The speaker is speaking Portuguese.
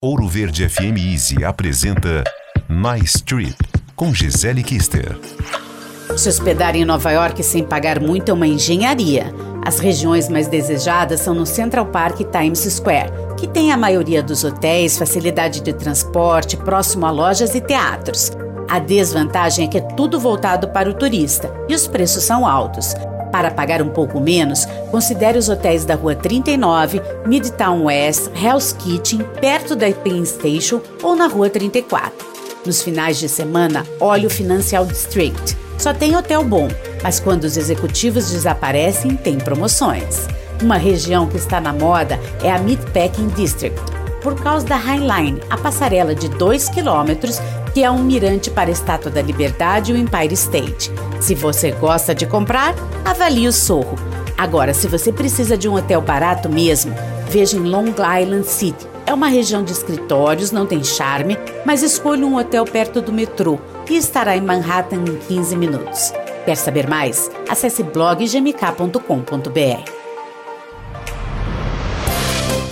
Ouro Verde FM Easy apresenta Nice Trip com Gisele Kister. Se hospedar em Nova York sem pagar muito é uma engenharia. As regiões mais desejadas são no Central Park e Times Square, que tem a maioria dos hotéis, facilidade de transporte, próximo a lojas e teatros. A desvantagem é que é tudo voltado para o turista e os preços são altos. Para pagar um pouco menos, considere os hotéis da Rua 39, Midtown West, Hell's Kitchen, perto da Penn Station ou na Rua 34. Nos finais de semana, olhe o Financial District. Só tem hotel bom, mas quando os executivos desaparecem, tem promoções. Uma região que está na moda é a Meatpacking District, por causa da High Line, a passarela de 2 quilômetros que é um mirante para a Estátua da Liberdade e o Empire State. Se você gosta de comprar, avalie o Sorro. Agora, se você precisa de um hotel barato mesmo, veja em Long Island City. É uma região de escritórios, não tem charme, mas escolha um hotel perto do metrô e estará em Manhattan em 15 minutos. Quer saber mais? Acesse bloggmk.com.br.